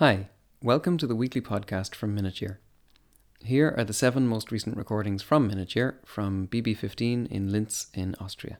Hi, welcome to the weekly podcast from Minute Year. Here are the seven most recent recordings from Minute Year from BB15 in Linz in Austria.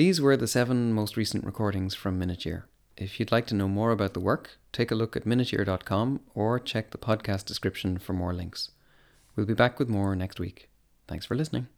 These were the seven most recent recordings from Minute Year. If you'd like to know more about the work, take a look at minuteyear.com or check the podcast description for more links. We'll be back with more next week. Thanks for listening.